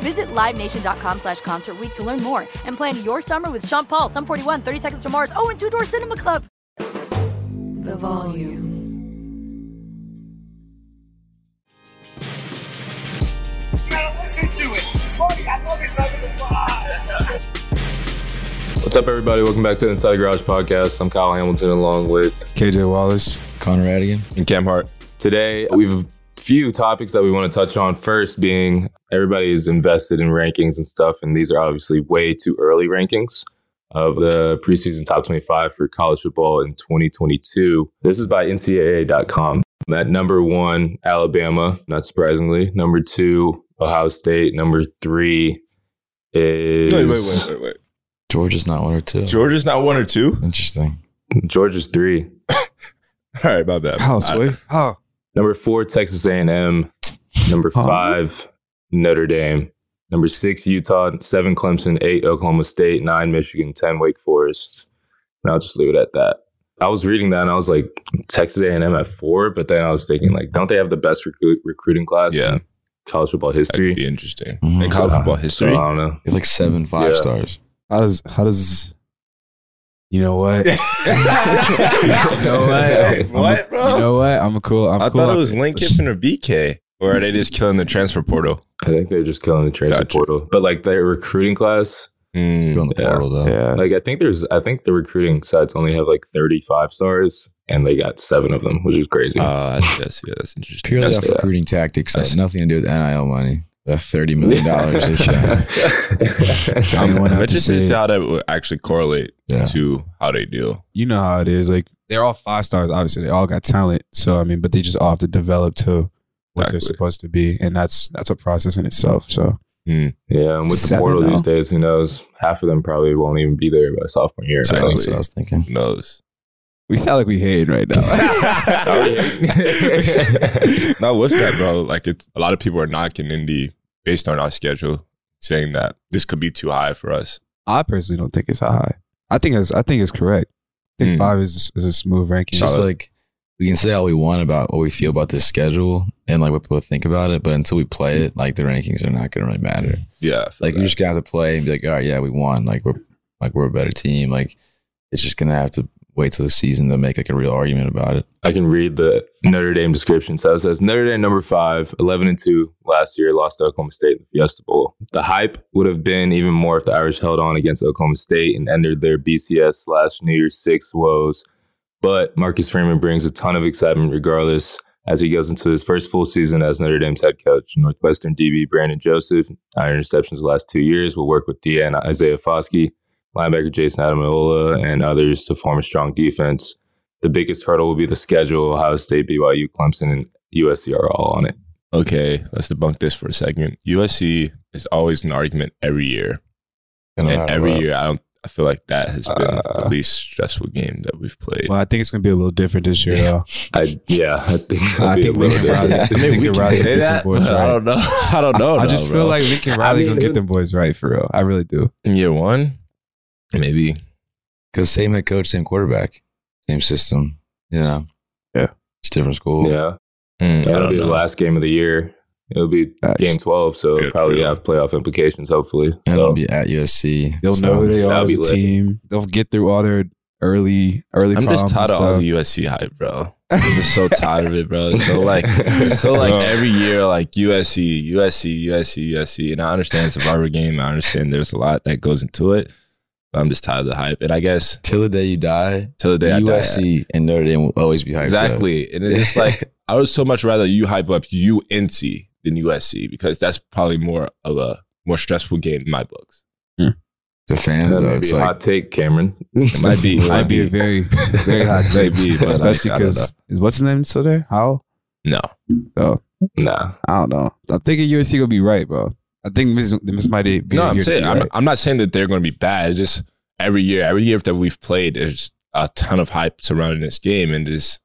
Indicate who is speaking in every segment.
Speaker 1: Visit LiveNation.com slash Concert Week to learn more and plan your summer with Sean Paul, Sum 41, 30 Seconds to Mars, oh, and Two Door Cinema Club.
Speaker 2: The volume.
Speaker 3: You gotta listen to it. It's funny. I love it. Time to
Speaker 4: What's up, everybody? Welcome back to the Inside the Garage podcast. I'm Kyle Hamilton along with
Speaker 5: KJ Wallace.
Speaker 6: Connor Radigan.
Speaker 4: and Cam Hart. Today, we have a few topics that we want to touch on. First, being everybody is invested in rankings and stuff, and these are obviously way too early rankings of the preseason top 25 for college football in 2022. This is by NCAA.com. At number one, Alabama, not surprisingly. Number two, Ohio State. Number three is
Speaker 5: Wait, wait, wait, wait, wait.
Speaker 6: Georgia's not one or two.
Speaker 5: Georgia's not one or two?
Speaker 6: Interesting.
Speaker 4: Georgia's three.
Speaker 5: All right, my bad.
Speaker 7: How,
Speaker 5: I-
Speaker 7: Sway? How?
Speaker 4: Number four, Texas A&M. Number
Speaker 7: Huh?
Speaker 4: five, Notre Dame. Number six, Utah. Seven, Clemson. Eight, Oklahoma State. Nine, Michigan. Ten, Wake Forest. And I'll just leave it at that. I was reading that and I was like, Texas A&M at four, but then I was thinking like, don't they have the best recruit, recruiting class
Speaker 5: Yeah.
Speaker 4: college football
Speaker 5: That
Speaker 4: history?
Speaker 5: be interesting.
Speaker 6: Mhm.
Speaker 5: In college
Speaker 4: So-
Speaker 5: football
Speaker 4: So
Speaker 5: history.
Speaker 4: I don't know.
Speaker 6: You have like seven five
Speaker 4: Yeah.
Speaker 6: stars.
Speaker 7: How does how does you know what? you know what? I'm a-
Speaker 5: What, bro?
Speaker 7: You know what? I'm a cool. I'm
Speaker 5: I
Speaker 7: cool.
Speaker 5: thought it was Lane Kiffin or BK. Or are they just killing the transfer portal?
Speaker 4: I think they're just killing the transfer
Speaker 5: Gotcha.
Speaker 4: portal. But like their recruiting class,
Speaker 5: Mm.
Speaker 6: The
Speaker 4: Yeah.
Speaker 6: portal though.
Speaker 7: Yeah.
Speaker 4: like I think there's, I think the recruiting sites only have like 35 stars and they got seven of them, which is crazy.
Speaker 5: Uh, that's, that's, yeah, that's interesting.
Speaker 6: Purely
Speaker 5: That's-
Speaker 6: off
Speaker 4: yeah.
Speaker 6: recruiting tactics.
Speaker 5: That's-
Speaker 6: That's nothing to do with NIL money. That thirty million dollars this year.
Speaker 7: I'm one
Speaker 5: I'm
Speaker 7: to say-
Speaker 5: see how that would actually correlate
Speaker 6: Yeah.
Speaker 5: to how they deal.
Speaker 7: You know how it is. Like they're all five stars. Obviously, they all got talent. So I mean, but they just all have to develop to what they're supposed to be, and that's that's a process in itself. So
Speaker 5: Mm.
Speaker 4: Yeah, and with the portal
Speaker 7: now.
Speaker 4: these days, who knows? Half of them probably won't even be there by sophomore year.
Speaker 6: So
Speaker 4: I
Speaker 6: that's
Speaker 4: think.
Speaker 6: what I was thinking.
Speaker 5: Who knows?
Speaker 7: We sound like we hating right now.
Speaker 5: no, what's that, bro? Like, it's a lot of people are knocking Indy based on our schedule, saying that this could be too high for us.
Speaker 7: I personally don't think it's high. I think it's I think it's correct. I think
Speaker 5: Hmm.
Speaker 7: five is, is a smooth ranking.
Speaker 6: It's just
Speaker 5: Solid.
Speaker 6: like we can say all we want about what we feel about this schedule and like what people think about it, but until we play it, like the rankings are not gonna really matter.
Speaker 5: Yeah, I feel
Speaker 6: Like
Speaker 5: that.
Speaker 6: you're just gonna have to play and be like, all right, yeah, we won. Like we're like we're a better team. Like it's just gonna have to wait till the season to make like a real argument about it.
Speaker 4: I can read the Notre Dame description. So it says Notre Dame number five, 11 and 2 last year, lost to Oklahoma State in the Fiesta Bowl. The hype would have been even more if the Irish held on against Oklahoma State and entered their BCS slash New Year's Six woes. But Marcus Freeman brings a ton of excitement regardless as he goes into his first full season as Notre Dame's head coach. Northwestern DB Brandon Joseph, nine interceptions the last two years, will work with DN Isaiah Foskey, linebacker Jayson Ademilola, and others to form a strong defense. The biggest hurdle will be the schedule. Ohio State, BYU, Clemson, and USC are all on it.
Speaker 5: okay, let's debunk this for a second. USC is always an argument every year,
Speaker 6: No
Speaker 5: and every year I don't. I feel like that has been the
Speaker 7: Uh,
Speaker 5: least stressful game that we've played.
Speaker 7: well, I think it's gonna be a little different this year, though.
Speaker 4: I yeah, I think so.
Speaker 7: I think Lincoln Riley. I think Lincoln Riley gonna get them boys
Speaker 5: I don't know. I don't know.
Speaker 7: I just
Speaker 5: though,
Speaker 7: feel
Speaker 5: bro.
Speaker 7: like Lincoln
Speaker 4: I
Speaker 7: Riley
Speaker 4: mean,
Speaker 7: gonna get them boys right for real. I really do.
Speaker 5: in year one, maybe.
Speaker 6: Because same head coach, same quarterback, same system. You know.
Speaker 7: Yeah.
Speaker 6: It's different school.
Speaker 4: Yeah,
Speaker 5: Mm,
Speaker 4: that'll
Speaker 5: don't
Speaker 4: be the last game of the year. It'll be
Speaker 7: Facts.
Speaker 4: game twelve, so it'll probably
Speaker 5: yeah.
Speaker 4: have playoff implications. Hopefully,
Speaker 6: And
Speaker 4: So,
Speaker 6: it'll be at USC.
Speaker 7: They'll
Speaker 6: so-
Speaker 7: know who they are as a
Speaker 4: lit.
Speaker 7: team. They'll get through all their early early.
Speaker 5: I'm just tired of all the USC hype, bro. I'm just so tired of it, bro. It's so like, so like
Speaker 7: Bro.
Speaker 5: every year, like USC, USC, USC, USC. And I understand it's a rivalry game. I understand there's a lot that goes into it. But I'm just tired of the hype. And I guess
Speaker 6: Till the day you die,
Speaker 5: till the day I die,
Speaker 6: USC and Notre Dame will always be hyped. up.
Speaker 5: exactly. And it's just like I would so much rather you hype up UNC than USC because that's probably more of a more stressful game in my books. Hmm.
Speaker 6: the fans
Speaker 4: That
Speaker 6: though.
Speaker 4: may
Speaker 6: It's
Speaker 4: a
Speaker 6: like
Speaker 4: hot take, Cameron.
Speaker 5: It might be,
Speaker 7: Might be a very very hot take,
Speaker 5: Maybe, but, like,
Speaker 7: especially because is what's his name still there? How?
Speaker 5: No,
Speaker 7: So
Speaker 4: nah.
Speaker 7: I don't know. I'm thinking USC gonna be right, bro. I think Miss, Miss might be.
Speaker 5: no,
Speaker 7: a
Speaker 5: I'm
Speaker 7: year to
Speaker 5: saying I'm,
Speaker 7: right.
Speaker 5: I'm not saying that they're going to be bad. It's just every year, every year that we've played, there's a ton of hype surrounding this game, and this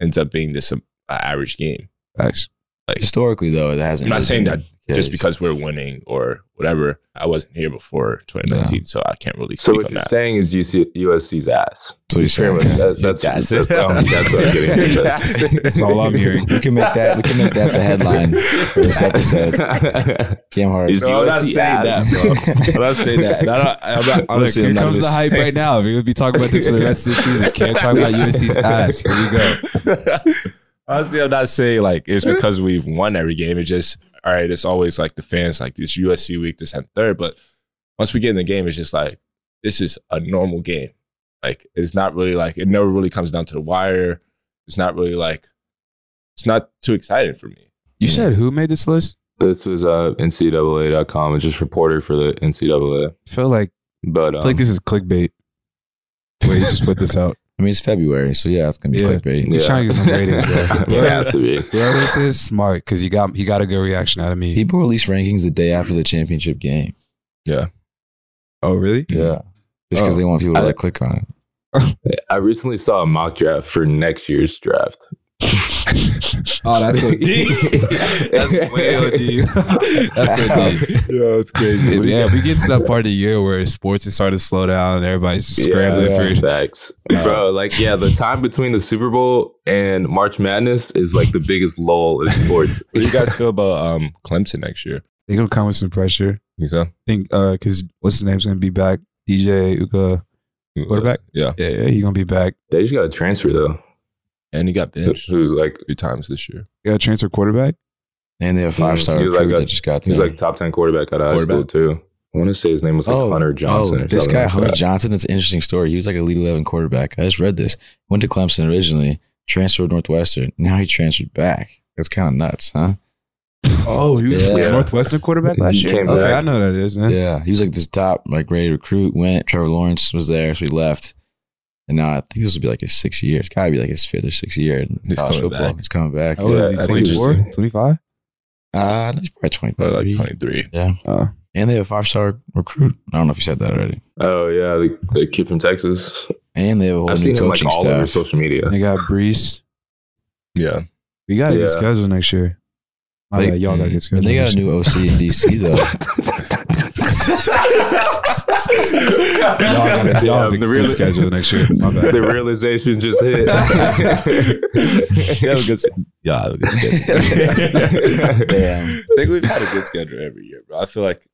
Speaker 5: ends up being this uh, average game.
Speaker 7: Facts.
Speaker 5: Like
Speaker 6: historically though, it hasn't.
Speaker 5: I'm not
Speaker 6: really
Speaker 5: saying
Speaker 6: been
Speaker 5: that
Speaker 6: the
Speaker 5: just because we're winning or whatever. I wasn't here before 2019, so I can't really
Speaker 4: So what
Speaker 5: on
Speaker 4: you're
Speaker 5: that.
Speaker 4: saying is UC, USC's ass.
Speaker 6: That's what he's saying.
Speaker 4: That- that's,
Speaker 5: That's
Speaker 4: that's,
Speaker 5: it.
Speaker 4: that's, that's what I'm getting at.
Speaker 7: That's all I'm hearing.
Speaker 6: we can make that. We can make that the headline for this episode. Cam Hart.
Speaker 4: Is
Speaker 5: No, I'm not
Speaker 4: USC
Speaker 5: saying
Speaker 4: ass.
Speaker 5: that, bro. I'm not saying that. And I don't, I'm not,
Speaker 7: Look,
Speaker 5: honestly,
Speaker 7: here
Speaker 5: I'm not
Speaker 7: comes the hype right now. We're gonna be talking about this for the rest of the season. Can't talk about USC's ass. Here we go.
Speaker 5: Honestly, I'm not saying like it's because we've won every game. It's just all right. It's always like the fans like this USC week, this and third. But once we get in the game, it's just like this is a normal game. Like it's not really like it never really comes down to the wire. It's not really like it's not too exciting for me.
Speaker 7: You said who made this list?
Speaker 4: This was uh, NCAA.com. It's just reporter for the NCAA.
Speaker 7: I feel like
Speaker 4: But
Speaker 7: I
Speaker 4: um,
Speaker 7: feel like this is clickbait. The way you just put this out.
Speaker 6: I mean, it's February, so yeah, it's gonna be
Speaker 7: Yeah.
Speaker 6: clickbait.
Speaker 7: He's trying to get some ratings, bro.
Speaker 4: it has to be.
Speaker 7: Whoever this is, smart because he got he got a good reaction out of me.
Speaker 6: People release rankings the day after the championship game.
Speaker 5: Yeah.
Speaker 7: oh, really?
Speaker 6: Yeah, just because
Speaker 7: Oh.
Speaker 6: they want people to
Speaker 4: I-
Speaker 6: like click on it.
Speaker 4: I recently saw a mock draft for next year's draft.
Speaker 7: Oh, that's so deep. that's way OD. that's so deep.
Speaker 5: Yeah, it's crazy.
Speaker 7: Yeah, we get to that part of the year where sports is starting to slow down and everybody's just scrambling
Speaker 4: yeah,
Speaker 7: for
Speaker 4: facts, bro. Like, yeah, the time between the Super Bowl and March Madness is like the biggest lull in sports.
Speaker 5: What do you guys feel about um Clemson next year?
Speaker 7: They gonna come with some pressure.
Speaker 5: You so?
Speaker 7: I think uh because what's his name's gonna be back? DJ Uka. Quarterback?
Speaker 5: Yeah,
Speaker 7: Yeah, yeah, he's gonna be back.
Speaker 4: They just got a transfer though.
Speaker 5: And he got benched
Speaker 4: Who's like
Speaker 5: three times this year.
Speaker 7: Got a transfer quarterback.
Speaker 6: And they have five star
Speaker 4: He was like a-
Speaker 6: just got
Speaker 4: he was like top ten quarterback out of high school too. I want to say his name was like oh, Hunter oh, Johnson.
Speaker 6: Oh, this guy
Speaker 4: like
Speaker 6: Hunter
Speaker 4: that.
Speaker 6: Johnson. It's an interesting story. He was like a Elite eleven quarterback. I just read this. Went to Clemson originally, transferred to Northwestern. Now he transferred back. That's kind of nuts, huh?
Speaker 7: Oh, he was
Speaker 6: Yeah.
Speaker 7: a Northwestern quarterback last
Speaker 4: He
Speaker 7: year.
Speaker 4: came
Speaker 7: okay,
Speaker 4: back.
Speaker 7: I know that is. Man.
Speaker 6: Yeah, he was like this top, like ready to recruit. Went. Trevor Lawrence was there, so he left. And now I think this will be like his sixth year. It's got to be like his fifth or sixth year in
Speaker 5: He's
Speaker 6: college
Speaker 5: coming
Speaker 6: football.
Speaker 5: back.
Speaker 6: He's coming back.
Speaker 7: How old
Speaker 4: Yeah,
Speaker 7: is he?
Speaker 4: think he's
Speaker 7: 24? 25?
Speaker 6: Uh, he's probably twenty
Speaker 5: But like 23.
Speaker 6: Yeah,
Speaker 7: Uh,
Speaker 6: and they have a five star recruit. I don't know if you said that already.
Speaker 4: Oh yeah, the, the kid from Texas.
Speaker 6: And they have a whole
Speaker 4: I've
Speaker 6: new
Speaker 4: seen him like
Speaker 6: coaching
Speaker 4: all over
Speaker 6: staff.
Speaker 4: social media.
Speaker 7: they got Brees.
Speaker 5: Yeah.
Speaker 7: We got a
Speaker 4: Yeah.
Speaker 7: good schedule next year. Oh,
Speaker 6: They-
Speaker 7: yeah, y'all got a good schedule.
Speaker 6: And they got
Speaker 7: next
Speaker 6: a new OC in DC though.
Speaker 7: year. Y'all got a, y'all have a
Speaker 4: the real-
Speaker 7: schedule next year. My bad.
Speaker 4: the realization just hit.
Speaker 5: They have a good, yeah, have a good schedule.
Speaker 6: Damn.
Speaker 5: I think we've had a good schedule every year, bro. I feel like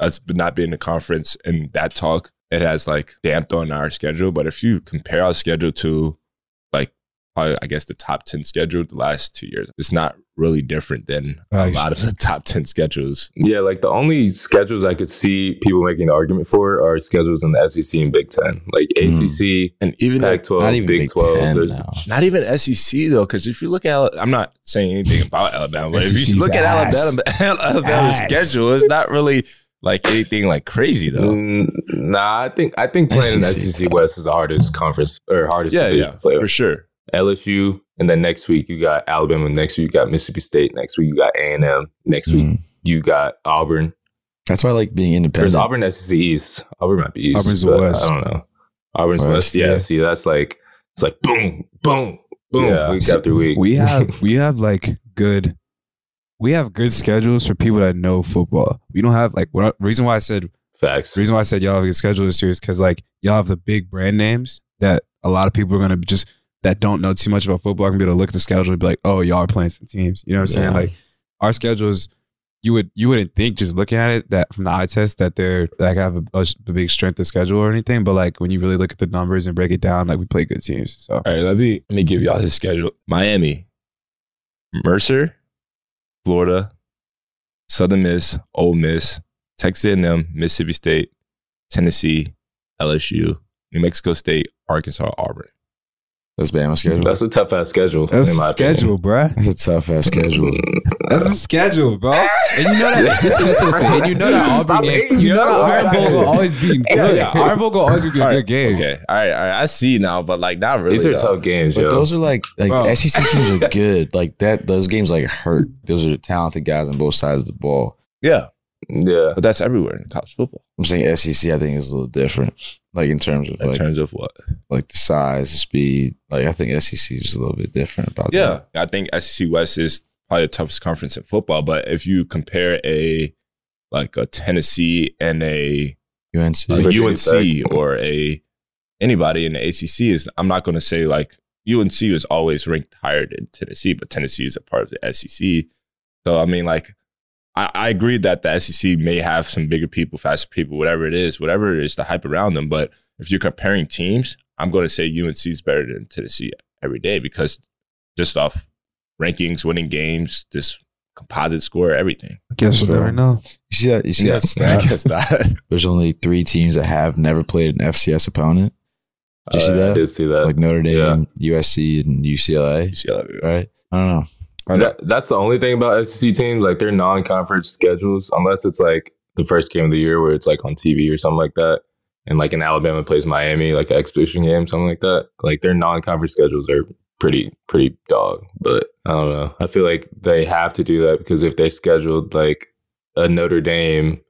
Speaker 5: us not being in the conference and that talk, it has like damped on our schedule. But if you compare our schedule to like probably, I guess the top 10 schedule the last two years, it's not really different than a lot of the top 10 schedules.
Speaker 4: yeah, like the only schedules I could see people making an argument for are schedules in the SEC and Big Ten, like ACC,
Speaker 5: And even like,
Speaker 4: Pac-12,
Speaker 6: Not even
Speaker 4: Big,
Speaker 6: Big
Speaker 4: 12.
Speaker 6: Ten
Speaker 4: There's
Speaker 6: now.
Speaker 5: not even SEC though, because if you look at, I'm not saying anything about Alabama, but if you look at. Alabama, Alabama's
Speaker 7: Ass.
Speaker 5: schedule, it's not really like anything like crazy though.
Speaker 4: Mm, nah, I think I think playing in
Speaker 6: SEC.
Speaker 4: SEC West is the hardest conference or hardest
Speaker 5: Yeah, yeah,
Speaker 4: to
Speaker 5: for sure.
Speaker 4: LSU, and then next week you got Alabama. Next week you got Mississippi State. Next week you got A and M. Next week
Speaker 6: Mm.
Speaker 4: you got Auburn.
Speaker 6: That's why I like being
Speaker 4: There's
Speaker 6: independent.
Speaker 4: Auburn SEC East. Auburn might be East.
Speaker 7: Auburn's West.
Speaker 4: I don't know. Auburn's
Speaker 6: West,
Speaker 4: West. Yeah,
Speaker 6: yeah.
Speaker 4: See, that's like it's like boom, boom, boom,
Speaker 5: Yeah.
Speaker 4: week after week.
Speaker 7: we have we have like good we have good schedules for people that know football. We don't have like what reason why I said
Speaker 4: Facts.
Speaker 7: reason why I said y'all have a good schedule this year is because like y'all have the big brand names that a lot of people are gonna just that don't know too much about football can be able to look at the schedule and be like, oh, y'all are playing some teams. You know what I'm saying? Like our schedule is you would you wouldn't think just looking at it that from the eye test that they're like have a, a, a big strength of schedule or anything. But like when you really look at the numbers and break it down, like we play good teams. So
Speaker 5: All right, let me let me give y'all his schedule. Miami, Mercer, Florida, Southern Miss, Ole Miss, Texas A&M, Mississippi State, Tennessee, LSU, New Mexico State, Arkansas, Auburn.
Speaker 6: That's Bama schedule.
Speaker 4: That's a tough ass schedule.
Speaker 7: that's
Speaker 4: in
Speaker 7: a
Speaker 4: my
Speaker 7: schedule, bruh.
Speaker 6: That's a tough ass schedule.
Speaker 7: That's a schedule, bro. And you know that. listen, listen, listen. And you know that Auburn
Speaker 4: Stop
Speaker 7: game.
Speaker 4: hating,
Speaker 7: You know
Speaker 4: yo.
Speaker 7: that Iron Bowl will always be good.
Speaker 5: yeah.
Speaker 7: Iron Bowl will always be a good
Speaker 5: right,
Speaker 7: game.
Speaker 5: Okay, all right, all right. I see now, but like not really.
Speaker 4: These are
Speaker 5: though.
Speaker 4: tough games,
Speaker 6: But
Speaker 4: yo.
Speaker 6: those are like like
Speaker 7: Bro.
Speaker 6: SEC teams are good. Like that, those games like hurt. Those are talented guys on both sides of the ball.
Speaker 5: Yeah,
Speaker 4: yeah.
Speaker 5: but that's everywhere in college football.
Speaker 6: I'm saying SEC, I think is a little different. Like in terms of
Speaker 5: In
Speaker 6: like
Speaker 5: terms of what?
Speaker 6: like the size, the speed. Like I think SEC is a little bit different about
Speaker 5: Yeah, I think SEC West is probably the toughest conference in football. But if you compare a like a Tennessee and a.
Speaker 6: UNC.
Speaker 5: a UNC
Speaker 4: Tech.
Speaker 5: or a anybody in the ACC is I'm not going to say like UNC is always ranked higher than Tennessee, but Tennessee is a part of the SEC. So I mean, like I, I agree that the SEC may have some bigger people, faster people, whatever it is, whatever it is, the hype around them. But if you're comparing teams, I'm going to say UNC is better than Tennessee every day because just off rankings, winning games, this composite score, everything.
Speaker 7: I guess we'll
Speaker 6: Sure.
Speaker 7: never know.
Speaker 6: You see that? You see
Speaker 5: Yeah,
Speaker 6: that stat?
Speaker 5: I guess not.
Speaker 6: There's only three teams that have never played an FCS opponent. Did you see
Speaker 4: Uh, I
Speaker 6: that?
Speaker 4: did see that.
Speaker 6: Like Notre Dame, USC, and UCLA.
Speaker 5: UCLA.
Speaker 6: Right? I don't know.
Speaker 4: That, that's the only thing about SEC teams. Like their non-conference schedules, unless it's like the first game of the year where it's like on TV or something like that, and like in Alabama plays Miami, like an exhibition game, something like that. Like their non-conference schedules are pretty pretty dog. But I don't know. I feel like they have to do that because if they scheduled like a Notre Dame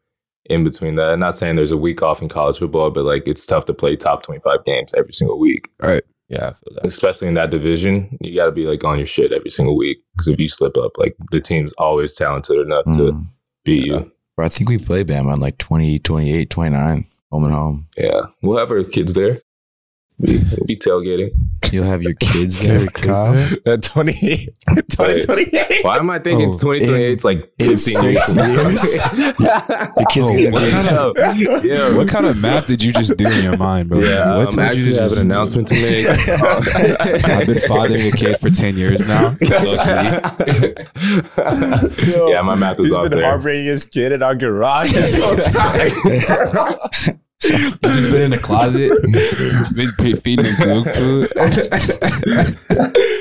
Speaker 4: in between that, I'm not saying there's a week off in college football, but like it's tough to play top 25 games every single week
Speaker 5: Yeah, I that.
Speaker 4: especially in that division, you got to be like on your shit every single week. Because if you slip up, like the team's always talented enough to
Speaker 6: Mm.
Speaker 4: beat
Speaker 5: Yeah.
Speaker 4: you.
Speaker 6: Bro, I think we play Bama in like 20, 28, 29, home and home.
Speaker 4: Yeah, we'll have our kids there. Be, we'll be tailgating.
Speaker 6: You'll have your kids there. Kyle.
Speaker 5: That 28, 2028.
Speaker 4: Why am I thinking
Speaker 7: Oh,
Speaker 4: 2028? It's like 15 years.
Speaker 6: six years? Your kids
Speaker 7: Oh, what kind of-
Speaker 4: yeah,
Speaker 7: What kind of math did you just do in your mind, bro?
Speaker 4: yeah,
Speaker 7: what
Speaker 4: I'm actually have an announcement to make.
Speaker 7: I've been fathering a kid for ten years now.
Speaker 4: yeah, my math was
Speaker 5: He's
Speaker 4: off
Speaker 5: been
Speaker 4: there.
Speaker 5: harboring his kid in our garage this whole time.
Speaker 7: I've just been in the closet, been feeding him good food.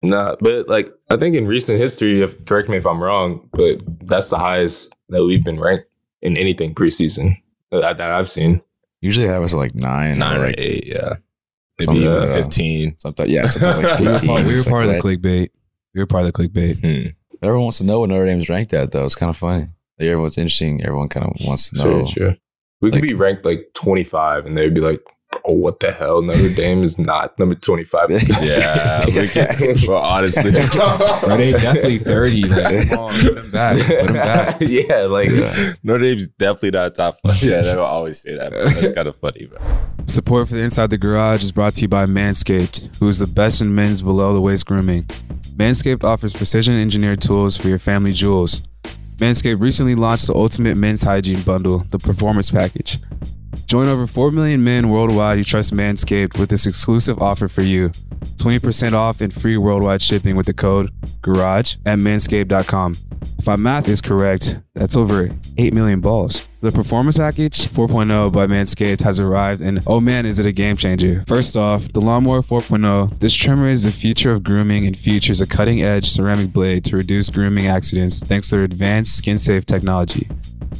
Speaker 4: Nah, but like I think in recent history, if correct me if I'm wrong, but that's the highest that we've been ranked in anything preseason that, that I've seen.
Speaker 6: Usually have was like nine,
Speaker 5: Nine
Speaker 6: or
Speaker 5: or
Speaker 6: like
Speaker 5: eight, yeah. Maybe
Speaker 6: Something
Speaker 5: even
Speaker 6: like
Speaker 5: 15.
Speaker 6: something. Yeah, sometimes like
Speaker 7: we were,
Speaker 6: 15.
Speaker 7: part, we were
Speaker 6: It's like,
Speaker 7: part of the clickbait. We were part of the clickbait.
Speaker 5: Hmm.
Speaker 6: Everyone wants to know what Notre Dame's ranked at, though. It's kind of funny. Like, everyone's interesting. Everyone kind of wants to know.
Speaker 4: very true. We could
Speaker 6: Like-
Speaker 4: be ranked like 25, and they'd be like, "Oh, what the hell? Notre Dame is not number 25."
Speaker 5: Yeah, we can, well, honestly.
Speaker 7: Bro, they definitely thirty. Like, come on, put him back. Put him back.
Speaker 4: yeah, like
Speaker 5: Notre Dame's definitely not top five. Yeah, they will always say that. But that's kind of funny, bro.
Speaker 7: Support for the Inside the Garage is brought to you by Manscaped, who is the best in men's below the waist grooming. Manscaped offers precision engineered tools for your family jewels. Manscaped recently launched the ultimate men's hygiene bundle, the Performance Package. Join over 4 million men worldwide who trust Manscaped with this exclusive offer for you 20% off and free worldwide shipping with the code GARAGE at manscaped.com. If my math is correct, that's over 8 million balls. The Performance Package 4.0 by Manscaped has arrived, and oh man, is it a game changer! First off, the Lawnmower 4.0. This trimmer is the future of grooming and features a cutting edge ceramic blade to reduce grooming accidents thanks to their advanced skin safe technology.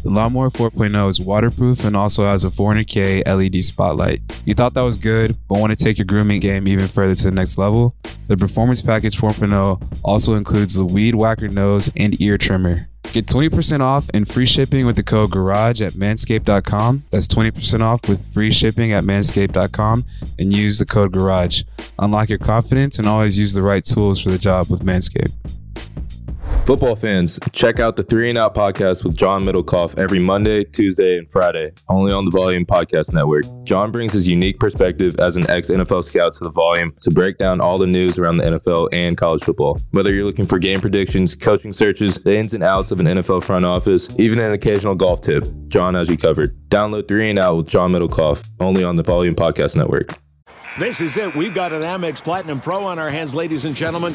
Speaker 7: The Lawnmower 4.0 is waterproof and also has a 400K LED spotlight. You thought that was good, but want to take your grooming game even further to the next level? The Performance Package 4.0 also includes the Weed Whacker nose and ear trimmer. Get 20% off and free shipping with the code GARAGE at manscaped.com. That's 20% off with free shipping at manscaped.com and use the code GARAGE. Unlock your confidence and always use the right tools for the job with Manscaped.
Speaker 4: Football fans, check out the Three and Out podcast with John Middlekauff every Monday, Tuesday, and Friday, only on the Volume Podcast Network. John brings his unique perspective as an ex NFL scout to the Volume to break down all the news around the NFL and college football. Whether you're looking for game predictions, coaching searches, the ins and outs of an NFL front office, even an occasional golf tip, John has you covered. Download Three and Out with John Middlekauff, only on the Volume Podcast Network.
Speaker 8: This is it. We've got an Amex Platinum Pro on our hands, ladies and gentlemen.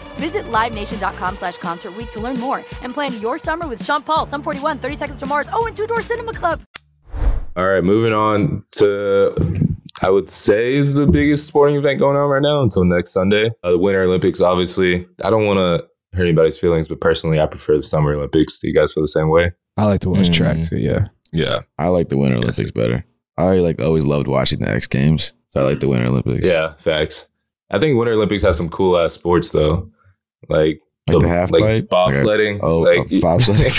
Speaker 1: Visit LiveNation.com slash Concert Week to learn more and plan your summer with Sean Paul, Sum 41, 30 Seconds to Mars, oh, and Two Door Cinema Club.
Speaker 4: All right, moving on to I would say is the biggest sporting event going on right now until next Sunday. Uh, the Winter Olympics, obviously. I don't want to hurt anybody's feelings, but personally, I prefer the Summer Olympics. Do you guys feel the same way?
Speaker 7: I like to watch
Speaker 6: Mm.
Speaker 7: track too. Yeah.
Speaker 5: Yeah.
Speaker 6: I like the Winter
Speaker 5: Yes.
Speaker 6: Olympics better. I like always loved watching the X Games. So I like the Winter Olympics.
Speaker 4: Yeah, facts. I think Winter Olympics has some cool ass sports though, like
Speaker 6: Like the half
Speaker 4: like
Speaker 6: pipe?
Speaker 4: bobsledding.
Speaker 6: Oh,
Speaker 4: like,
Speaker 6: uh, bobsledding?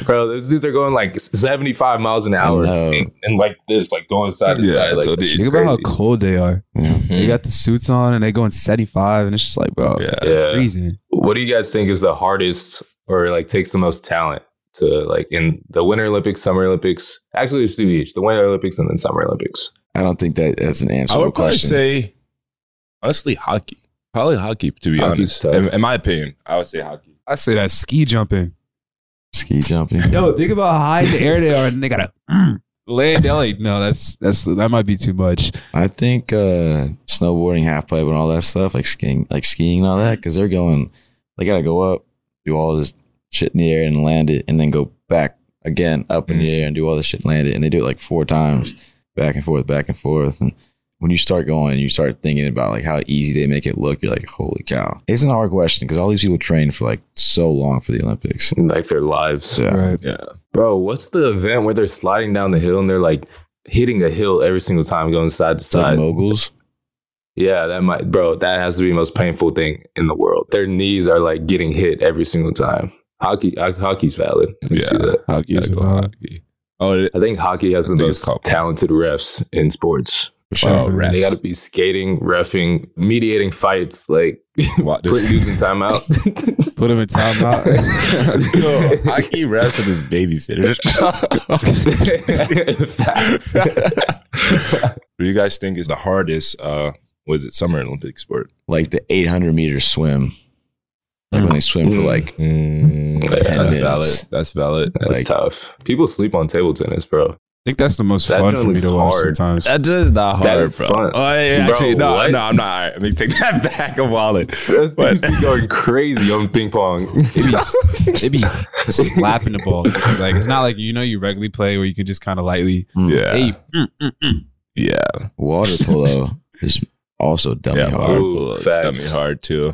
Speaker 4: Bro, those dudes are going like 75 miles an hour
Speaker 6: know.
Speaker 4: and, and like this, like going side to
Speaker 5: Yeah,
Speaker 4: side. Like,
Speaker 5: so
Speaker 4: this
Speaker 5: these-
Speaker 7: Think about how cold they are.
Speaker 6: Yeah.
Speaker 7: They got the suits on and they going 75 and it's just like, bro,
Speaker 5: Yeah.
Speaker 4: Yeah.
Speaker 7: freezing.
Speaker 4: What do you guys think is the hardest or like takes the most talent to like in the Winter Olympics, Summer Olympics? Actually, there's two each: the Winter Olympics and then Summer Olympics.
Speaker 6: I don't think that that's an answer.
Speaker 5: I
Speaker 6: answerable
Speaker 5: would probably
Speaker 6: question.
Speaker 5: say, honestly, hockey. Probably hockey, to be
Speaker 4: Hockey's
Speaker 5: honest.
Speaker 4: tough.
Speaker 5: In, in my opinion, I would say hockey.
Speaker 7: I say that ski jumping.
Speaker 6: ski jumping.
Speaker 7: Yo, think about how high in the air they are and they gotta mm, land. They're like, no, that's that's that might be too much.
Speaker 6: I think uh, snowboarding, half pipe, and all that stuff, like skiing, like skiing and all that, because they're going, they gotta go up, do all this shit in the air and land it, and then go back again up in the air and do all this shit and land it, and they do it like four times, back and forth, back and forth, and when you start going, you start thinking about like how easy they make it look. You're like, holy cow! It's an hard question because all these people train for like so long for the Olympics.
Speaker 4: Like their lives.
Speaker 6: Yeah.
Speaker 7: Right.
Speaker 5: Yeah.
Speaker 4: Bro, what's the event where they're sliding down the hill and they're like hitting a hill every single time going side to
Speaker 6: It's like
Speaker 4: side?
Speaker 6: moguls.
Speaker 4: Yeah, that might, bro. That has to be the most painful thing in the world. Their knees are like getting hit every single time. Hockey, ho- hockey's valid. I can see that.
Speaker 7: Hockey
Speaker 5: Gotta
Speaker 7: is
Speaker 5: go
Speaker 7: wild.
Speaker 5: hockey. Oh, it,
Speaker 4: I think hockey has the most talented refs in sports.
Speaker 7: For sure.
Speaker 5: Wow,
Speaker 7: for
Speaker 5: ref.
Speaker 4: They got to be skating, refing, mediating fights, like
Speaker 5: What, this-
Speaker 4: putting dudes in timeout.
Speaker 7: Put him in timeout.
Speaker 5: Yo, hockey refs are just babysitters.
Speaker 4: Facts.
Speaker 5: What do you guys think is the hardest? Uh, was it Summer Olympic sport?
Speaker 6: like the 800 meter swim. Like when they swim for
Speaker 4: Mm.
Speaker 6: like
Speaker 5: Mm,
Speaker 4: Yeah,
Speaker 5: that's
Speaker 6: minutes.
Speaker 5: valid. That's valid.
Speaker 4: That's
Speaker 6: Like-
Speaker 4: tough. People sleep on table tennis, bro.
Speaker 7: I think that's the most
Speaker 4: That
Speaker 7: fun for me
Speaker 4: looks
Speaker 7: to watch
Speaker 4: hard.
Speaker 7: sometimes.
Speaker 5: That is not hard,
Speaker 4: That is
Speaker 5: bro.
Speaker 4: fun.
Speaker 5: Oh, yeah,
Speaker 4: Bro,
Speaker 5: actually, no,
Speaker 4: what?
Speaker 5: no, I'm not. All right, let me take that back a wallet.
Speaker 4: Those dudes be going crazy on ping pong.
Speaker 7: it be slapping the ball. Like it's not like you know you regularly play where you can just kind of lightly.
Speaker 6: mm,
Speaker 5: Yeah,
Speaker 7: Hey, mm, mm, mm.
Speaker 5: yeah,
Speaker 6: water polo is also dummy
Speaker 5: yeah.
Speaker 6: hard.
Speaker 5: Water
Speaker 4: Ooh,
Speaker 5: polo dummy hard too. You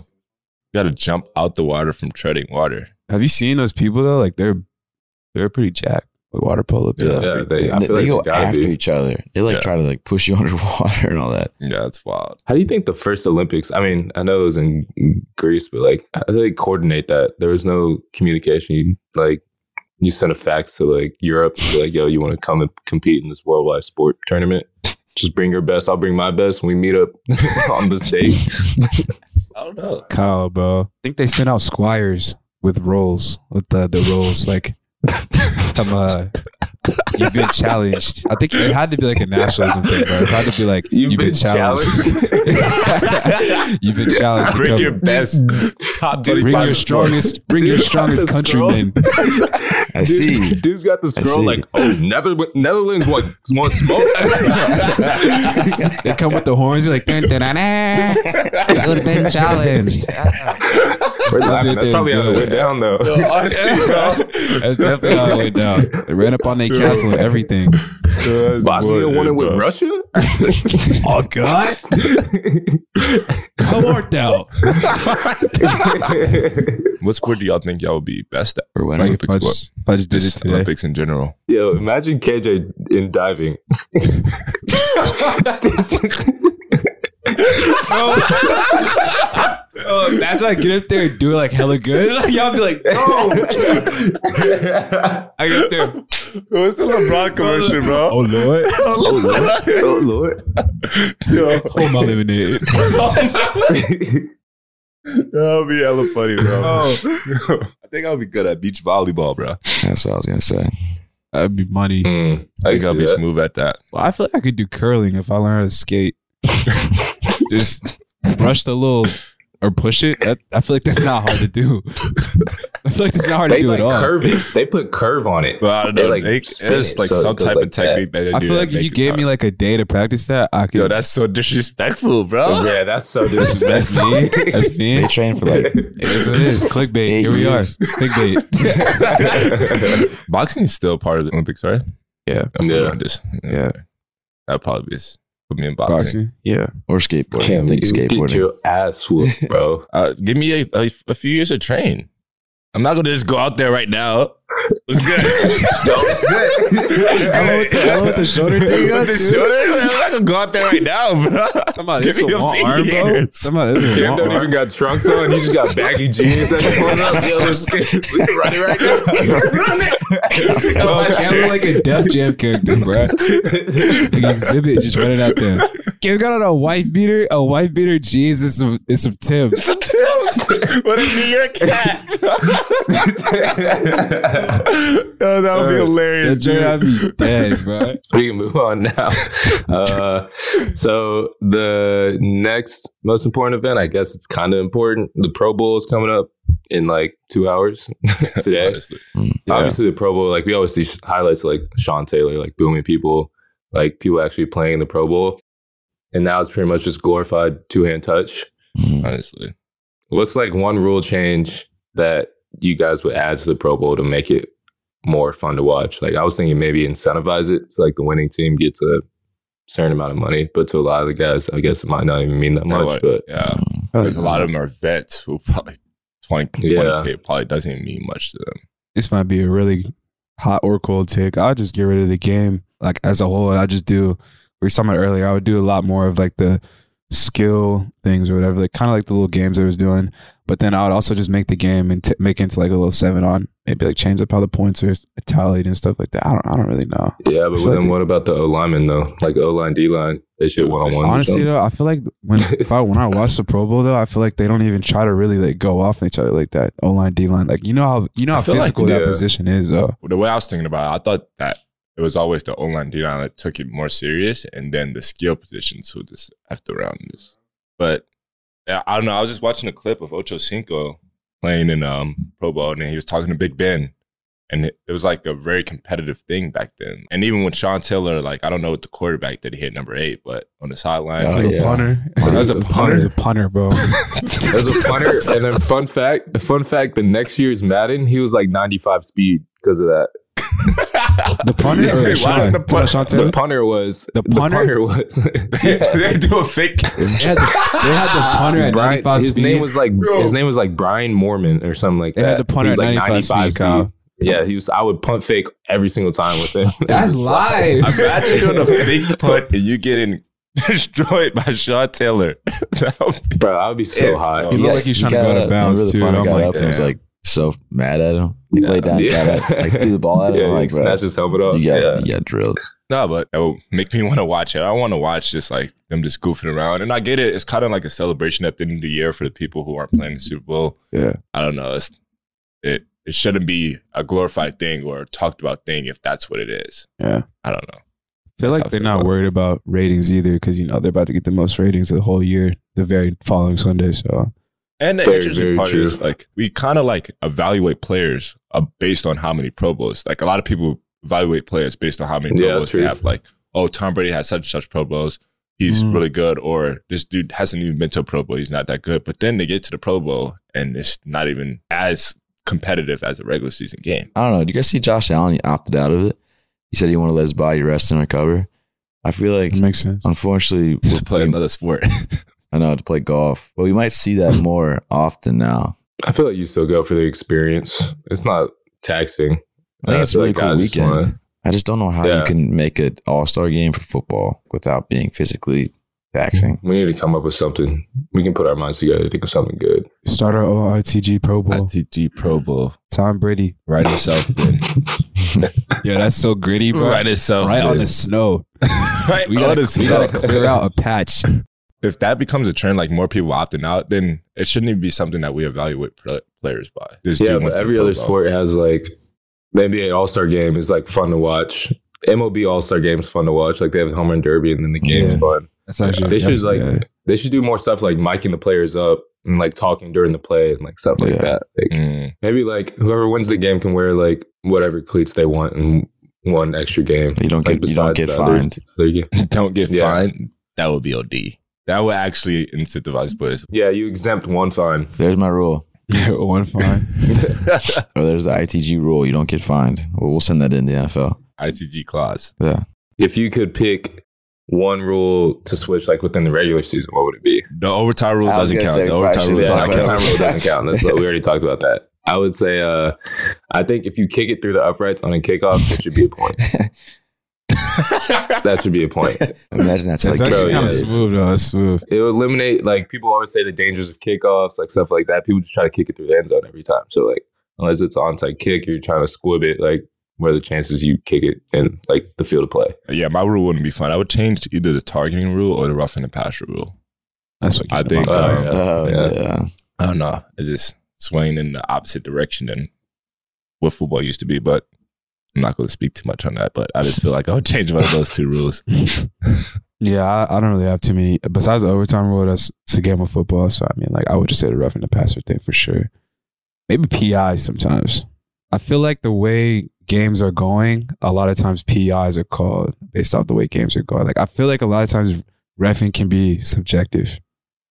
Speaker 5: got to jump out the water from treading water.
Speaker 7: Have you seen those people though? Like they're they're pretty jacked with water polo. people.
Speaker 4: Yeah, they,
Speaker 6: they they
Speaker 4: like
Speaker 6: go
Speaker 4: they gotta
Speaker 6: after
Speaker 4: be.
Speaker 6: each other. They like
Speaker 5: Yeah.
Speaker 6: try to like push you underwater and all that.
Speaker 5: Yeah, that's wild.
Speaker 4: How do you think the first Olympics? I mean, I know it was in Greece, but like, how do they coordinate that? There was no communication. You, like, you sent a fax to like Europe, be like, "Yo, you want to come and compete in this worldwide sport tournament?" just bring your best. I'll bring my best. when We meet up on the stage.
Speaker 5: I don't know.
Speaker 7: Kyle, bro. I think they sent out squires with rolls, with the the rolls. Like, some, uh, you've been challenged. I think it had to be like a nationalism thing, bro. It had to be like
Speaker 4: You've been challenged.
Speaker 7: you've been challenged.
Speaker 5: Bring your best top
Speaker 7: Bring your strongest, bring your strongest
Speaker 4: the
Speaker 7: countrymen.
Speaker 6: I see.
Speaker 4: Dude, dude's got the scroll like, oh, Nether- Netherlands want, want smoke?
Speaker 7: they come with the horns. You're like, dun, dun, dun, dun. you've been challenged.
Speaker 4: We're laughing. That's probably how it went down, though.
Speaker 7: That's definitely how it went down. They ran up on their castle and everything.
Speaker 4: Bosnia won it with Russia?
Speaker 7: Oh God! How art thou?
Speaker 5: What sport do y'all think y'all would be best at?
Speaker 6: Or when
Speaker 7: Like
Speaker 5: Olympic
Speaker 7: if I just, if I just did it today.
Speaker 5: Olympics in general.
Speaker 4: Yo, imagine KJ in diving.
Speaker 7: Oh, that's like get up there and do it like hella good. Like, y'all be like, no. I get up there.
Speaker 5: What's the LeBron commercial, bro?
Speaker 7: Oh Lord,
Speaker 4: oh, Lord.
Speaker 7: hold my lemonade.
Speaker 5: That would be hella funny, bro.
Speaker 7: Oh.
Speaker 5: I think I'll be good at beach volleyball, bro.
Speaker 6: That's what I was gonna say.
Speaker 7: That'd be money.
Speaker 4: Mm,
Speaker 5: I
Speaker 4: I
Speaker 5: think I'll be
Speaker 4: that.
Speaker 5: smooth at that.
Speaker 7: Well, I feel like I could do curling if I learn how to skate. Just brush the little or push it. That, I feel like that's not hard to do. I feel like that's not hard
Speaker 4: They
Speaker 7: to do
Speaker 4: like
Speaker 7: at all.
Speaker 4: curve it. They put curve on it.
Speaker 5: But I don't
Speaker 4: They,
Speaker 5: know.
Speaker 4: like,
Speaker 5: They-
Speaker 4: spin
Speaker 5: there's
Speaker 4: it
Speaker 5: like
Speaker 4: so
Speaker 5: some
Speaker 4: goes
Speaker 5: type
Speaker 4: like
Speaker 5: of technique that, they
Speaker 7: I
Speaker 5: do
Speaker 7: feel like if you
Speaker 5: it
Speaker 7: gave me like a day to practice that, I could.
Speaker 5: Yo, that's so disrespectful, bro.
Speaker 4: Yeah, that's so disrespectful.
Speaker 7: that's
Speaker 4: disrespectful.
Speaker 7: me. That's me.
Speaker 6: They train for like
Speaker 7: It is what it is. Clickbait.
Speaker 6: Eight
Speaker 7: Here we are. Clickbait.
Speaker 5: Boxing is still part of the Olympics, right?
Speaker 7: Yeah.
Speaker 5: I'm
Speaker 4: Yeah.
Speaker 5: yeah. Just,
Speaker 7: Yeah.
Speaker 5: That'd probably be put me in boxing.
Speaker 7: Boxing. Yeah.
Speaker 6: or skateboarding. I
Speaker 4: Can't
Speaker 6: think
Speaker 4: you get
Speaker 6: skateboarding.
Speaker 4: your ass whooped, bro.
Speaker 5: Uh, give me a, a, a few years to train. I'm not gonna just go out there right now. What's good? What's good?
Speaker 7: Ella with the- Ella with the shoulder thing on,
Speaker 5: With the shoulder? I'm not gonna go out there right now, bro.
Speaker 7: Somebody,
Speaker 5: Give
Speaker 7: this
Speaker 5: me
Speaker 7: a
Speaker 5: a
Speaker 7: one
Speaker 5: few
Speaker 7: arm, bro.
Speaker 5: years.
Speaker 7: Somebody, this a
Speaker 4: Cam don't
Speaker 7: arm.
Speaker 4: even got trunks on. He just got baggy jeans at the corner. Yo, let's get- we can run it right now.
Speaker 7: Run oh, Bro, Cam look like a Def Jam character, bro. Like exhibit, just running out there. Cam got on a white beater, a white beater jeans, and some, and some Timbs.
Speaker 5: what a New York cat. oh, that would be hilarious,
Speaker 7: That joint, I'd
Speaker 5: dude.
Speaker 7: be dead, bro.
Speaker 4: we can move on now. Uh, so the next most important event, I guess it's kind of important. The Pro Bowl is coming up in like two hours today.
Speaker 5: Honestly.
Speaker 4: Obviously, the Pro Bowl, like we always see highlights like Sean Taylor, like booming people, like people actually playing in the Pro Bowl, and now it's pretty much just glorified two hand touch.
Speaker 5: Honestly.
Speaker 4: What's like one rule change that you guys would add to the Pro Bowl to make it more fun to watch? Like I was thinking maybe incentivize it so like the winning team gets a certain amount of money, but to a lot of the guys, I guess it might not even mean that
Speaker 5: That
Speaker 4: much.
Speaker 5: would-
Speaker 4: But
Speaker 5: yeah, oh, there's a lot of them are vets who probably 20,
Speaker 4: Yeah.
Speaker 5: 20K probably doesn't even mean much to them.
Speaker 7: This might be a really hot or cold take. I'll just get rid of the game, like as a whole. I just do. We were talking about earlier. I would do a lot more of like the skill things or whatever, like kind of like the little games I was doing. But then I would also just make the game and t- make it into like a little seven on. Maybe like change up how the points are tallied and stuff like that. I don't. I don't really know.
Speaker 4: yeah, but then
Speaker 7: like-
Speaker 4: what about the O lineman though? Like O line, D line, they should one on one.
Speaker 7: Honestly though, I feel like when if I when I watch the Pro Bowl though, I feel like they don't even try to really like go off each other like that. O line, D line, like you know how you know how
Speaker 5: feel like-
Speaker 7: physical that
Speaker 4: Yeah.
Speaker 7: position is though.
Speaker 5: The way I was thinking about it, I thought that it was always the O-line, D-line that took it more serious, and then the skill positions who just after round this. But yeah, I don't know. I was just watching a clip of Ocho Cinco playing in um Pro Bowl, and he was talking to Big Ben, and it, it was like a very competitive thing back then. And even with Sean Taylor, like I don't know what the quarterback that he hit number eight, but on the sideline,
Speaker 6: Oh,
Speaker 7: As
Speaker 5: like,
Speaker 7: a
Speaker 6: yeah.
Speaker 7: punter,
Speaker 4: Punter.
Speaker 7: as a punter, as a punter, bro.
Speaker 4: As a punter, and then fun fact, fun fact, the next year's Madden, he was like 95 speed because of that.
Speaker 7: The punter or
Speaker 5: Why
Speaker 7: Sean?
Speaker 5: the
Speaker 7: Talking about Sean
Speaker 4: The punter was
Speaker 7: The
Speaker 4: the
Speaker 7: punter?
Speaker 4: punter, was
Speaker 5: they do a fake.
Speaker 7: They had the, they had the punter at
Speaker 4: Brian,
Speaker 7: 95
Speaker 4: his
Speaker 7: speed.
Speaker 4: name was like his name was like Brian Moorman or something like
Speaker 7: They
Speaker 4: that.
Speaker 7: had the punter
Speaker 4: he was
Speaker 7: at
Speaker 4: like
Speaker 7: 95 speed, Kyle.
Speaker 4: Yeah, he was. I would punt fake every single time with him.
Speaker 7: That's
Speaker 4: Just
Speaker 7: live.
Speaker 5: Imagine doing a fake punt and you getting destroyed by Sean Taylor. That would be-
Speaker 4: bro. I would be so hot.
Speaker 7: He looked like he's trying to go out of bounds, too.
Speaker 6: punter
Speaker 7: I'm
Speaker 6: got
Speaker 7: like,
Speaker 6: up and was like so mad at him. He
Speaker 4: Yeah.
Speaker 6: laid down,
Speaker 4: Yeah.
Speaker 6: got at, like threw the ball at him.
Speaker 4: Yeah,
Speaker 6: I'm
Speaker 4: he
Speaker 6: like,
Speaker 4: snatched his helmet off.
Speaker 6: You got,
Speaker 4: Yeah.
Speaker 6: you got drilled.
Speaker 5: No, but it will make me want to watch it. I want to watch just like them just goofing around. And I get it. It's kind of like a celebration at the end of the year for the people who aren't playing the Super Bowl.
Speaker 7: Yeah.
Speaker 5: I don't know. It's, it it shouldn't be a glorified thing or a talked about thing if that's what it is.
Speaker 7: Yeah.
Speaker 5: I don't know.
Speaker 7: I feel
Speaker 5: That's
Speaker 7: like they're
Speaker 5: feel
Speaker 7: not
Speaker 5: about
Speaker 7: worried about ratings either because you know they're about to get the most ratings of the whole year the very following Sunday. So
Speaker 5: And the
Speaker 4: Very,
Speaker 5: interesting
Speaker 4: very
Speaker 5: part
Speaker 4: true.
Speaker 5: is like we kind of like evaluate players uh, based on how many Pro Bowls. Like a lot of people evaluate players based on how many Pro
Speaker 4: Yeah,
Speaker 5: Bowls they have. Like, oh, Tom Brady has such and such Pro Bowls. He's
Speaker 7: Mm.
Speaker 5: really good, or this dude hasn't even been to a Pro Bowl. He's not that good. But then they get to the Pro Bowl and it's not even as competitive as a regular season game.
Speaker 6: I don't know. Do you guys see Josh Allen? He opted out of it. He said he wanted to let his body rest and recover. I feel like,
Speaker 7: it makes sense.
Speaker 6: unfortunately,
Speaker 5: To play another sport.
Speaker 6: I know to play golf, but we might see that more often now.
Speaker 4: I feel like you still go for the experience. It's not taxing.
Speaker 6: I think
Speaker 4: Uh,
Speaker 6: it's a really
Speaker 4: like
Speaker 6: cool
Speaker 4: guys just
Speaker 6: weekend.
Speaker 4: wanna-
Speaker 6: I just don't know how
Speaker 4: Yeah.
Speaker 6: you can make an all star game for football without being physically taxing.
Speaker 4: we need to come up with something. We can put our minds together to think of something good.
Speaker 7: Start our OITG Pro Bowl.
Speaker 5: ITG Pro Bowl.
Speaker 7: Tom Brady.
Speaker 5: Right himself in.
Speaker 7: Yeah, that's so gritty, bro.
Speaker 5: Right himself
Speaker 7: Right on the snow.
Speaker 5: right
Speaker 7: We gotta,
Speaker 5: his
Speaker 7: we gotta clear out a patch.
Speaker 5: If that becomes a trend, like more people opting out, then it shouldn't even be something that we evaluate pl- players by. This
Speaker 4: Yeah, but every other
Speaker 5: Bowl.
Speaker 4: sport has like the NBA All Star Game is like fun to watch. MLB All Star Game is fun to watch. Like they have home run derby, and then the game's
Speaker 7: Yeah.
Speaker 4: fun.
Speaker 7: That's actually
Speaker 4: They should like
Speaker 7: yeah.
Speaker 4: they should do more stuff like miking the players up and like talking during the play and like stuff like
Speaker 6: Yeah.
Speaker 4: that. Like
Speaker 5: Mm.
Speaker 4: maybe like whoever wins the game can wear like whatever cleats they want in one extra game.
Speaker 6: You don't
Speaker 4: Like
Speaker 6: get you don't
Speaker 4: besides
Speaker 6: get
Speaker 4: the other-
Speaker 6: fined.
Speaker 4: other.
Speaker 5: Don't get
Speaker 4: Yeah.
Speaker 5: fined. That would be OD. That would actually incentivize players.
Speaker 4: Yeah, you exempt one fine.
Speaker 6: There's my rule.
Speaker 7: Yeah, one fine.
Speaker 6: Or there's the ITG rule. You don't get fined. Well, we'll send that in the NFL.
Speaker 5: ITG clause.
Speaker 6: Yeah.
Speaker 4: If you could pick one rule to switch like within the regular season, what would it be?
Speaker 5: The overtime rule doesn't count.
Speaker 6: say
Speaker 5: The overtime rule
Speaker 6: should
Speaker 5: does
Speaker 4: Yeah,
Speaker 6: talk
Speaker 5: not
Speaker 4: like
Speaker 6: about
Speaker 4: time
Speaker 5: count.
Speaker 4: rule doesn't count. That's we already talked about that. I would say, uh, I think if you kick it through the uprights on a kickoff, it should be a point. That should be a point.
Speaker 6: Imagine that's
Speaker 7: That's
Speaker 6: like
Speaker 4: bro,
Speaker 7: actually kind of smooth, though. That's smooth.
Speaker 4: It would eliminate like people always say the dangers of kickoffs, like stuff like that. People just try to kick it through the end zone every time. So like unless it's an onside kick, you're trying to squib it. Like where the chances you kick it in like the field of play?
Speaker 5: Yeah, my rule wouldn't be fun. I would change either the targeting rule or the roughing the passer rule.
Speaker 7: That's what
Speaker 5: I think,
Speaker 7: up.
Speaker 4: Uh,
Speaker 5: oh,
Speaker 4: yeah.
Speaker 6: Oh
Speaker 4: Yeah.
Speaker 6: yeah.
Speaker 5: I don't know. It's just swaying in the opposite direction than what football used to be. But I'm not going to speak too much on that. But I just feel like I would change one of those two rules.
Speaker 7: Yeah, I, I don't really have too many. Besides the overtime rule, that's it's a game of football. So I mean, like, I would just say the roughing the passer thing for sure. Maybe PI sometimes. I feel like the way games are going, a lot of times PIs are called based off the way games are going. Like, I feel like a lot of times refing can be subjective.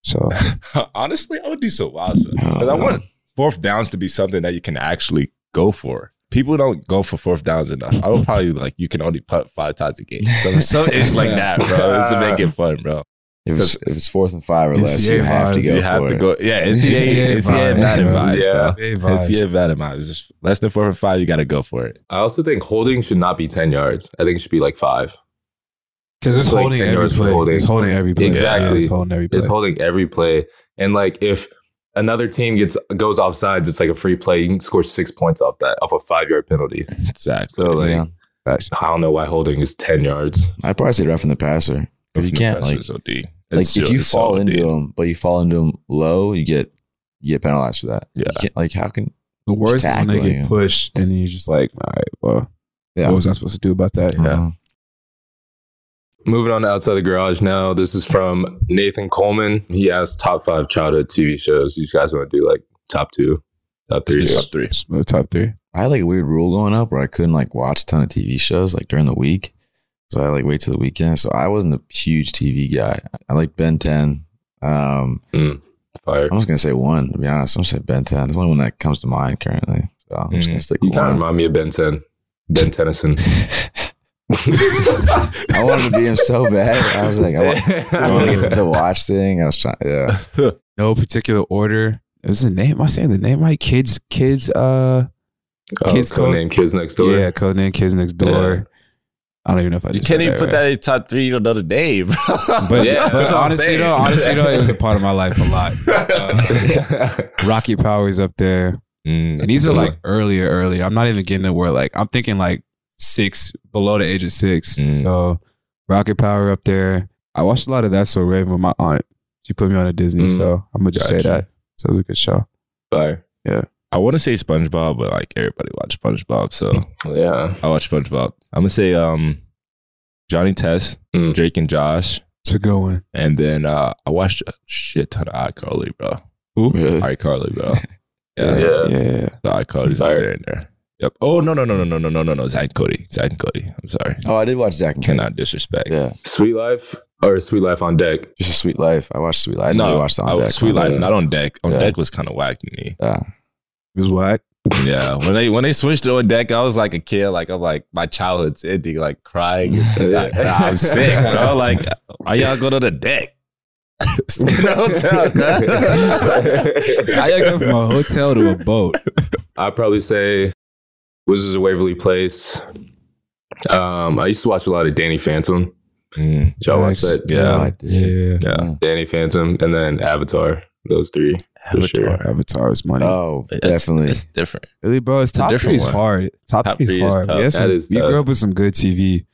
Speaker 7: So
Speaker 5: Honestly, I would do so wild. Because I
Speaker 6: Oh,
Speaker 5: want fourth downs to be something that you can actually go for. People don't go for fourth downs enough. I would probably like you can only putt five times a game. So some ish like that, bro. This to make it fun, bro.
Speaker 6: If it's, if it's fourth and five or less, you have to go
Speaker 5: you have to go. Yeah, NCAA,
Speaker 7: NCAA
Speaker 5: NCAA
Speaker 7: vibes,
Speaker 5: Madden
Speaker 7: bro.
Speaker 5: vibes,
Speaker 4: Yeah.
Speaker 5: bro.
Speaker 7: NCAA vibes.
Speaker 5: NCAA vibes. Less than four and five, you got to go for it.
Speaker 4: I also think holding should not be ten yards. I think it should be like five.
Speaker 7: because it's
Speaker 4: It's like
Speaker 7: holding
Speaker 4: 10
Speaker 7: every play.
Speaker 4: holding.
Speaker 7: It's holding every play.
Speaker 4: Exactly.
Speaker 7: Yeah, it's holding every play.
Speaker 4: It's holding every play. And like if another team gets goes off sides, it's like a free play. You can score six points off that, off a five yard penalty.
Speaker 5: Exactly.
Speaker 4: So like
Speaker 6: Yeah.
Speaker 7: Facts.
Speaker 4: I don't know why holding is ten yards.
Speaker 6: I'd probably say roughing the passer because you can't like
Speaker 5: OD.
Speaker 6: like
Speaker 5: It's
Speaker 6: if you
Speaker 5: it's so
Speaker 6: fall
Speaker 5: OD.
Speaker 6: into them, but you fall into them low, you get you get penalized for that. You
Speaker 5: Yeah.
Speaker 6: can't, like how can
Speaker 7: The worst is when they get pushed and you're just like, all right, well,
Speaker 6: yeah?
Speaker 7: what was I supposed to do about that?
Speaker 6: Uh-huh.
Speaker 4: Moving on to outside the garage now. This is from Nathan Coleman. He asked top five childhood TV shows. You guys want to do like top two, top three?
Speaker 5: Top three.
Speaker 7: Top three.
Speaker 6: I had like a weird rule going up where I couldn't like watch a ton of TV shows like during the week. So I like wait till the weekend. So I wasn't a huge TV guy. I like Ben 10. Um,
Speaker 4: Fire.
Speaker 6: I'm just gonna say one to be honest. I'm gonna say Ben 10. It's the only one that comes to mind currently. So I'm just gonna
Speaker 5: Mm.
Speaker 6: stick
Speaker 4: You kind of remind me of Ben Ten, Ben Tennyson.
Speaker 6: I wanted to be him so bad. I was like, I want, I want to get the watch thing. I was trying. Yeah,
Speaker 7: No particular order. It was the name? Am I saying the name right? Kids, kids. Uh,
Speaker 4: Oh,
Speaker 7: Kids
Speaker 4: code
Speaker 7: Code?
Speaker 4: name Kids Next Door.
Speaker 7: yeah, codename Kids Next Door. I don't even know if I
Speaker 5: You can't
Speaker 7: said
Speaker 5: even put
Speaker 7: right.
Speaker 5: that in top three. You don't know the name.
Speaker 7: But,
Speaker 4: Yeah,
Speaker 7: but
Speaker 4: that's what I'm
Speaker 7: honestly
Speaker 4: saying.
Speaker 7: though, honestly though, it was a part of my life a lot. Uh, Rocket Power is up there.
Speaker 5: Mm,
Speaker 7: and these are like
Speaker 5: one.
Speaker 7: earlier, earlier. I'm not even getting to where like I'm thinking like six below the age of six.
Speaker 5: Mm.
Speaker 7: So Rocket Power up there. I watched a lot of that so Raven with my aunt. She put me on a Disney,
Speaker 4: Mm.
Speaker 7: so I'm gonna just say that. So it was a good show.
Speaker 4: Fire. Yeah.
Speaker 5: I want to say SpongeBob, but like everybody watched SpongeBob, so
Speaker 4: Yeah.
Speaker 5: I watched SpongeBob. I'm gonna say um Johnny Test,
Speaker 4: Mm.
Speaker 5: Drake and Josh,
Speaker 7: It's a good one.
Speaker 5: and then uh I watched a shit ton of iCarly, bro.
Speaker 6: Really?
Speaker 5: iCarly, bro. Yeah,
Speaker 4: Yeah.
Speaker 7: Yeah.
Speaker 5: the iCarly's
Speaker 4: Fire.
Speaker 5: out there in there. Yep. Oh no no no no no no no no no Zack and Cody. Zack and Cody. I'm sorry.
Speaker 6: Oh, I did watch Zack and Cody.
Speaker 5: Cannot disrespect.
Speaker 6: Yeah,
Speaker 4: Suite Life or Suite Life on Deck.
Speaker 6: just a sweet life. I watched Suite Life. I didn't really
Speaker 5: No, I,
Speaker 6: on deck.
Speaker 5: Sweet
Speaker 6: one.
Speaker 5: Life, not on deck. On
Speaker 6: Yeah.
Speaker 5: deck was kind of whack to me.
Speaker 6: Yeah.
Speaker 7: It was whack.
Speaker 5: Yeah, when they when they switched to on deck, I was like a kid. Like I'm like my childhood's ending, like crying. Like, nah, I'm sick, bro. Like, why y'all go to the deck? It's the hotel, cuz.
Speaker 7: I gotta go from a hotel to a boat.
Speaker 4: I'd probably say Wizards of Waverly Place. Um, I used to watch a lot of Danny Phantom.
Speaker 5: Mm,
Speaker 4: y'all watch that?
Speaker 5: Yeah.
Speaker 6: I did.
Speaker 7: Yeah.
Speaker 5: yeah,
Speaker 4: Danny Phantom and then Avatar. Those three. For sure.
Speaker 5: Avatar.
Speaker 7: Avatar is money.
Speaker 6: Oh,
Speaker 5: It's-
Speaker 6: definitely.
Speaker 5: It's different.
Speaker 7: Really, bro, it's
Speaker 5: a
Speaker 7: top
Speaker 5: different
Speaker 7: three is
Speaker 5: one.
Speaker 7: hard. Top,
Speaker 5: Top
Speaker 7: three
Speaker 5: three
Speaker 7: is
Speaker 5: is
Speaker 7: hard.
Speaker 5: tough.
Speaker 7: We, had
Speaker 4: That
Speaker 7: some-
Speaker 4: is
Speaker 7: we
Speaker 4: tough.
Speaker 7: grew up with some good TV.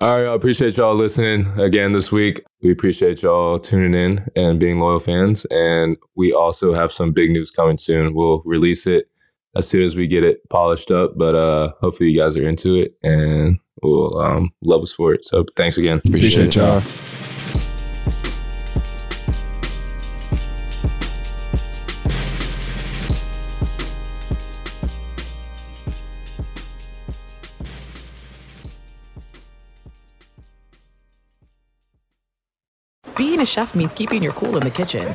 Speaker 4: All right, I appreciate y'all listening again this week. We appreciate y'all tuning in and being loyal fans. And we also have some big news coming soon. We'll release it as soon as we get it polished up. But uh hopefully you guys are into it and will um, love us for it. So thanks again.
Speaker 6: Appreciate,
Speaker 7: Appreciate y'all.
Speaker 9: Being a chef means keeping your cool in the kitchen.